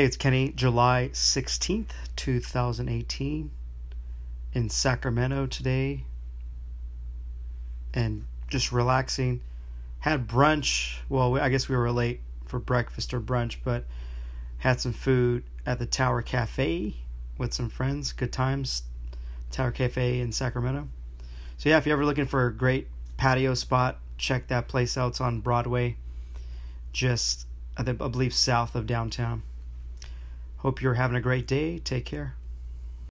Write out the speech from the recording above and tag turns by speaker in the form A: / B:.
A: it's Kenny, July 16th, 2018, in Sacramento today. And just relaxing. Had brunch. Well, I guess we were late for breakfast or brunch, but had some food at the Tower Cafe with some friends. Good times. Tower Cafe in Sacramento. So, yeah, if you're ever looking for a great patio spot, check that place out. It's on Broadway, just, I believe, south of downtown. Hope you're having a great day. Take care.